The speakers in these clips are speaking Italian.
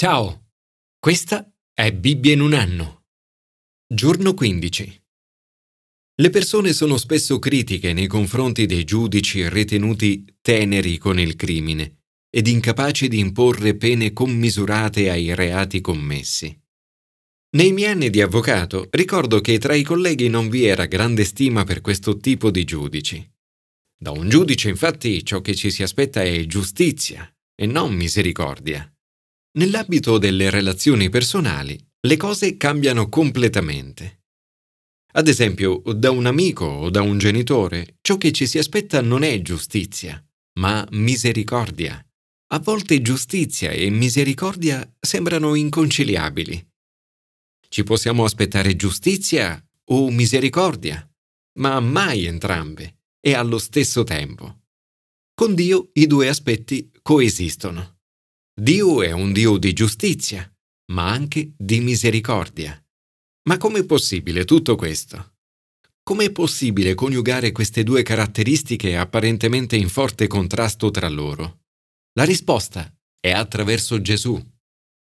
Ciao, questa è Bibbia in un anno. Giorno 15. Le persone sono spesso critiche nei confronti dei giudici ritenuti teneri con il crimine ed incapaci di imporre pene commisurate ai reati commessi. Nei miei anni di avvocato ricordo che tra i colleghi non vi era grande stima per questo tipo di giudici. Da un giudice infatti ciò che ci si aspetta è giustizia e non misericordia. Nell'ambito delle relazioni personali, le cose cambiano completamente. Ad esempio, da un amico o da un genitore, ciò che ci si aspetta non è giustizia, ma misericordia. A volte giustizia e misericordia sembrano inconciliabili. Ci possiamo aspettare giustizia o misericordia, ma mai entrambe e allo stesso tempo. Con Dio i due aspetti coesistono. Dio è un Dio di giustizia, ma anche di misericordia. Ma com'è possibile tutto questo? Com'è possibile coniugare queste due caratteristiche apparentemente in forte contrasto tra loro? La risposta è attraverso Gesù.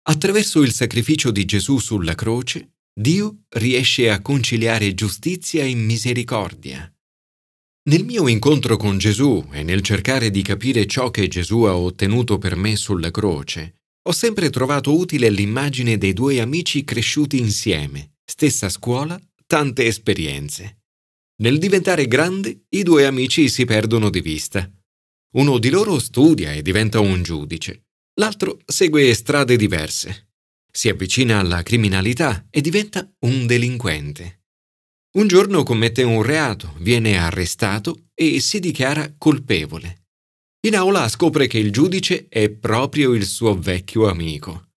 Attraverso il sacrificio di Gesù sulla croce, Dio riesce a conciliare giustizia e misericordia. Nel mio incontro con Gesù e nel cercare di capire ciò che Gesù ha ottenuto per me sulla croce, ho sempre trovato utile l'immagine dei due amici cresciuti insieme, stessa scuola, tante esperienze. Nel diventare grandi, i due amici si perdono di vista. Uno di loro studia e diventa un giudice, l'altro segue strade diverse. Si avvicina alla criminalità e diventa un delinquente. Un giorno commette un reato, viene arrestato e si dichiara colpevole. In aula scopre che il giudice è proprio il suo vecchio amico.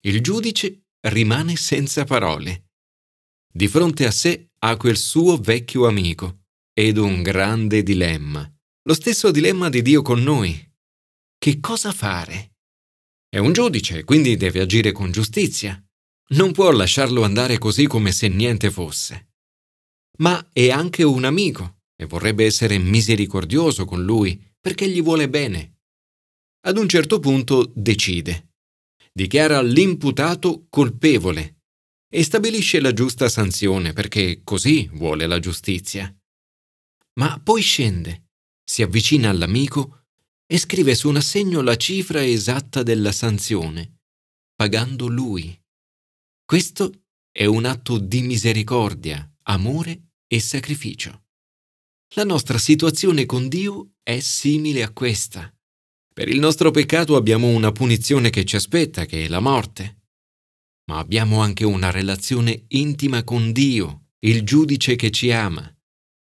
Il giudice rimane senza parole. Di fronte a sé ha quel suo vecchio amico ed un grande dilemma. Lo stesso dilemma di Dio con noi. Che cosa fare? È un giudice, quindi deve agire con giustizia. Non può lasciarlo andare così come se niente fosse ma è anche un amico e vorrebbe essere misericordioso con lui perché gli vuole bene. Ad un certo punto decide. Dichiara l'imputato colpevole e stabilisce la giusta sanzione perché così vuole la giustizia. Ma poi scende, si avvicina all'amico e scrive su un assegno la cifra esatta della sanzione, pagando lui. Questo è un atto di misericordia, amore e sacrificio. La nostra situazione con Dio è simile a questa. Per il nostro peccato abbiamo una punizione che ci aspetta, che è la morte. Ma abbiamo anche una relazione intima con Dio, il giudice che ci ama.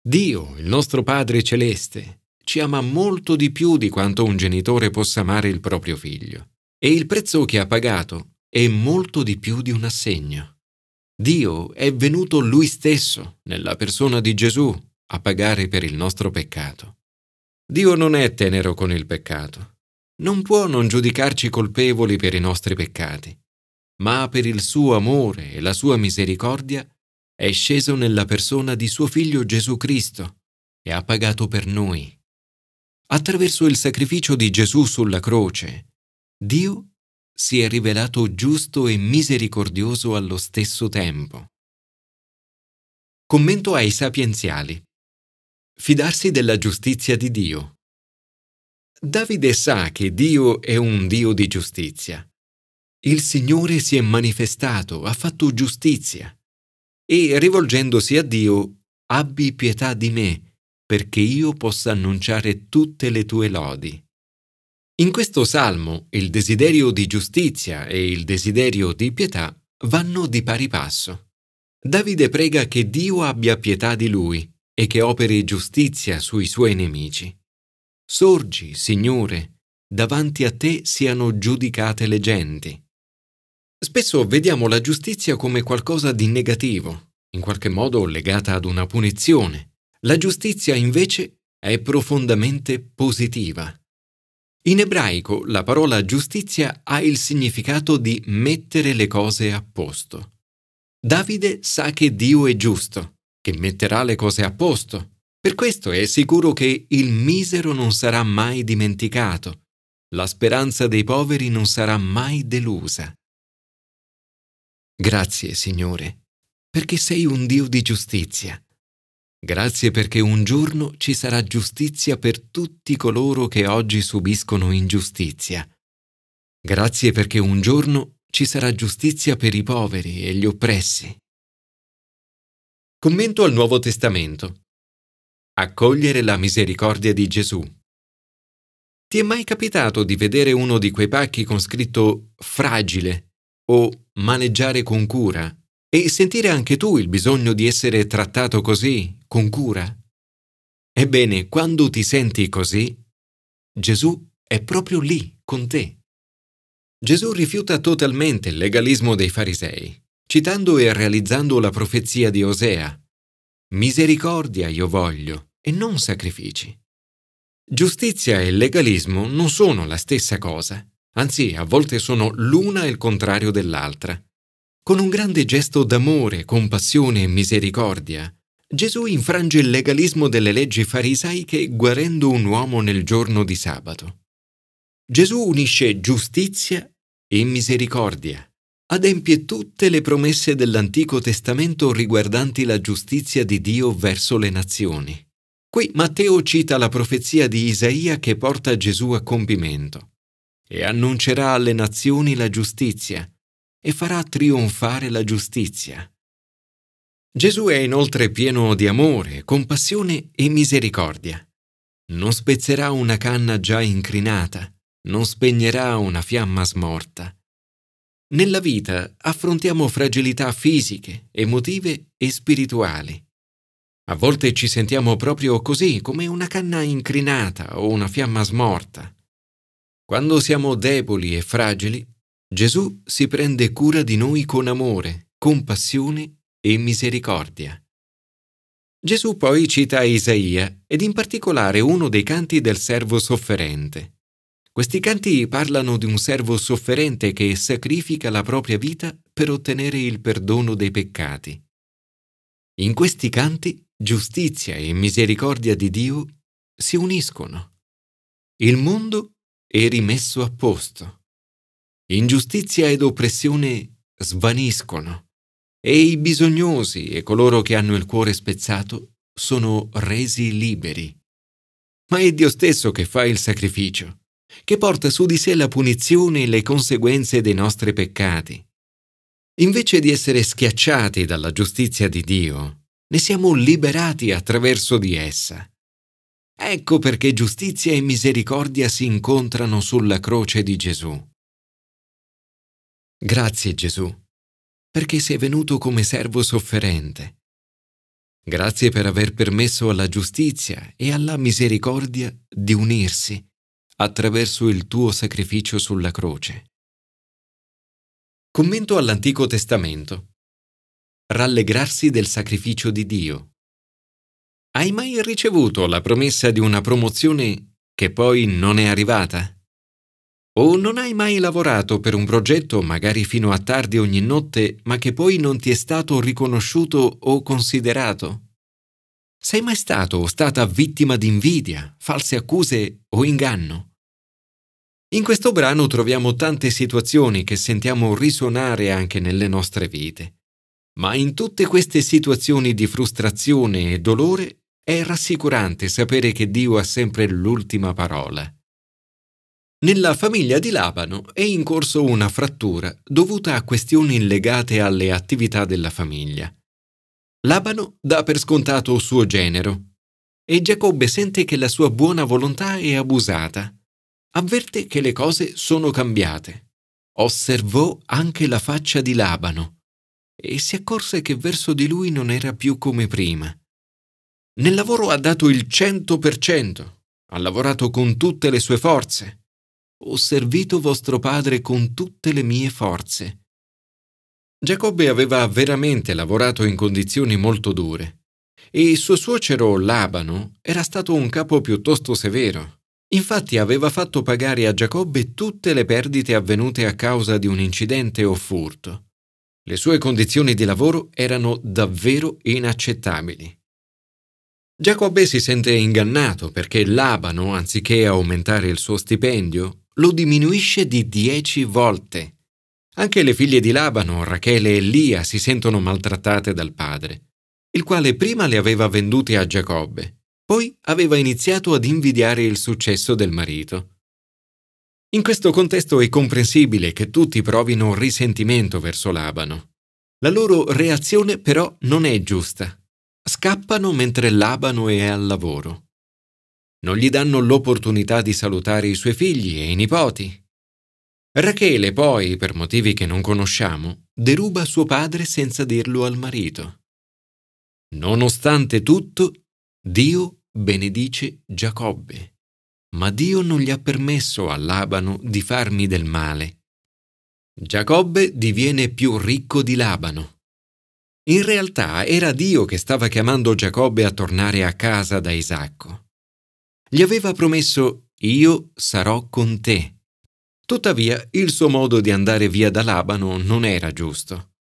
Dio, il nostro Padre celeste, ci ama molto di più di quanto un genitore possa amare il proprio figlio. E il prezzo che ha pagato è molto di più di un assegno. Dio è venuto Lui stesso, nella persona di Gesù, a pagare per il nostro peccato. Dio non è tenero con il peccato. Non può non giudicarci colpevoli per i nostri peccati, ma per il suo amore e la sua misericordia è sceso nella persona di suo figlio Gesù Cristo e ha pagato per noi. Attraverso il sacrificio di Gesù sulla croce, Dio si è rivelato giusto e misericordioso allo stesso tempo. Commento ai sapienziali. Fidarsi della giustizia di Dio. Davide sa che Dio è un Dio di giustizia. Il Signore si è manifestato, ha fatto giustizia e rivolgendosi a Dio, abbi pietà di me, perché io possa annunciare tutte le tue lodi. In questo salmo il desiderio di giustizia e il desiderio di pietà vanno di pari passo. Davide prega che Dio abbia pietà di lui e che operi giustizia sui suoi nemici. Sorgi, Signore, davanti a te siano giudicate le genti. Spesso vediamo la giustizia come qualcosa di negativo, in qualche modo legata ad una punizione. La giustizia invece è profondamente positiva. In ebraico la parola giustizia ha il significato di mettere le cose a posto. Davide sa che Dio è giusto, che metterà le cose a posto. Per questo è sicuro che il misero non sarà mai dimenticato, la speranza dei poveri non sarà mai delusa. Grazie, Signore, perché sei un Dio di giustizia. Grazie perché un giorno ci sarà giustizia per tutti coloro che oggi subiscono ingiustizia. Grazie perché un giorno ci sarà giustizia per i poveri e gli oppressi. Commento al Nuovo Testamento. Accogliere la misericordia di Gesù. Ti è mai capitato di vedere uno di quei pacchi con scritto fragile o maneggiare con cura e sentire anche tu il bisogno di essere trattato così, con cura? Ebbene, quando ti senti così, Gesù è proprio lì con te. Gesù rifiuta totalmente il legalismo dei farisei, citando e realizzando la profezia di Osea. Misericordia io voglio e non sacrifici. Giustizia e legalismo non sono la stessa cosa, anzi a volte sono l'una il contrario dell'altra. Con un grande gesto d'amore, compassione e misericordia, Gesù infrange il legalismo delle leggi farisaiche guarendo un uomo nel giorno di sabato. Gesù unisce giustizia e misericordia, adempie tutte le promesse dell'Antico Testamento riguardanti la giustizia di Dio verso le nazioni. Qui Matteo cita la profezia di Isaia che porta Gesù a compimento e annuncerà alle nazioni la giustizia e farà trionfare la giustizia. Gesù è inoltre pieno di amore, compassione e misericordia. Non spezzerà una canna già incrinata, non spegnerà una fiamma smorta. Nella vita affrontiamo fragilità fisiche, emotive e spirituali. A volte ci sentiamo proprio così, come una canna incrinata o una fiamma smorta. Quando siamo deboli e fragili, Gesù si prende cura di noi con amore, compassione e misericordia. Gesù poi cita Isaia ed in particolare uno dei canti del servo sofferente. Questi canti parlano di un servo sofferente che sacrifica la propria vita per ottenere il perdono dei peccati. In questi canti giustizia e misericordia di Dio si uniscono. Il mondo è rimesso a posto. Ingiustizia ed oppressione svaniscono e i bisognosi e coloro che hanno il cuore spezzato sono resi liberi. Ma è Dio stesso che fa il sacrificio, che porta su di sé la punizione e le conseguenze dei nostri peccati. Invece di essere schiacciati dalla giustizia di Dio, ne siamo liberati attraverso di essa. Ecco perché giustizia e misericordia si incontrano sulla croce di Gesù. Grazie Gesù, perché sei venuto come servo sofferente. Grazie per aver permesso alla giustizia e alla misericordia di unirsi attraverso il tuo sacrificio sulla croce. Commento all'Antico Testamento. Rallegrarsi del sacrificio di Dio. Hai mai ricevuto la promessa di una promozione che poi non è arrivata? O non hai mai lavorato per un progetto magari fino a tardi ogni notte, ma che poi non ti è stato riconosciuto o considerato? Sei mai stato o stata vittima di invidia, false accuse o inganno? In questo brano troviamo tante situazioni che sentiamo risuonare anche nelle nostre vite. Ma in tutte queste situazioni di frustrazione e dolore è rassicurante sapere che Dio ha sempre l'ultima parola. Nella famiglia di Labano è in corso una frattura dovuta a questioni legate alle attività della famiglia. Labano dà per scontato suo genero e Giacobbe sente che la sua buona volontà è abusata. Avverte che le cose sono cambiate. Osservò anche la faccia di Labano e si accorse che verso di lui non era più come prima. Nel lavoro ha dato il cento per cento, ha lavorato con tutte le sue forze ho servito vostro padre con tutte le mie forze. Giacobbe aveva veramente lavorato in condizioni molto dure e suo suocero Labano era stato un capo piuttosto severo. Infatti aveva fatto pagare a Giacobbe tutte le perdite avvenute a causa di un incidente o furto. Le sue condizioni di lavoro erano davvero inaccettabili. Giacobbe si sente ingannato perché Labano, anziché aumentare il suo stipendio, lo diminuisce di dieci volte. Anche le figlie di Labano, Rachele e Lia, si sentono maltrattate dal padre, il quale prima le aveva vendute a Giacobbe, poi aveva iniziato ad invidiare il successo del marito. In questo contesto è comprensibile che tutti provino risentimento verso Labano. La loro reazione però non è giusta. Scappano mentre Labano è al lavoro. Non gli danno l'opportunità di salutare i suoi figli e i nipoti, Rachele poi, per motivi che non conosciamo, deruba suo padre senza dirlo al marito. Nonostante tutto, Dio benedice Giacobbe, ma Dio non gli ha permesso a Labano di farmi del male. Giacobbe diviene più ricco di Labano. In realtà era Dio che stava chiamando Giacobbe a tornare a casa da Isacco. Gli aveva promesso Io sarò con te Tuttavia il suo modo di andare via da Labano non era giusto.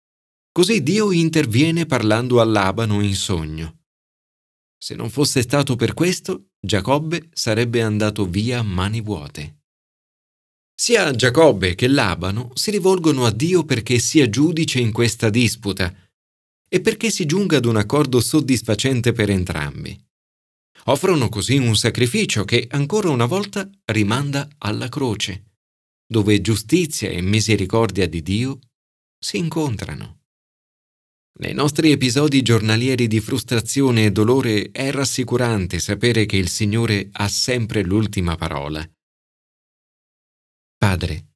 Così Dio interviene parlando a Labano in sogno. Se non fosse stato per questo, Giacobbe sarebbe andato via a mani vuote. Sia Giacobbe che Labano si rivolgono a Dio perché sia giudice in questa disputa e perché si giunga ad un accordo soddisfacente per entrambi. Offrono così un sacrificio che ancora una volta rimanda alla croce dove giustizia e misericordia di Dio si incontrano. Nei nostri episodi giornalieri di frustrazione e dolore è rassicurante sapere che il Signore ha sempre l'ultima parola. Padre,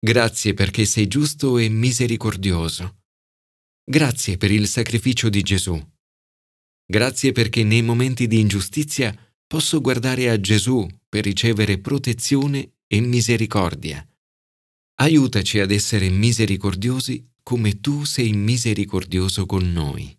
grazie perché sei giusto e misericordioso. Grazie per il sacrificio di Gesù. Grazie perché nei momenti di ingiustizia posso guardare a Gesù per ricevere protezione e misericordia. Aiutaci ad essere misericordiosi come tu sei misericordioso con noi.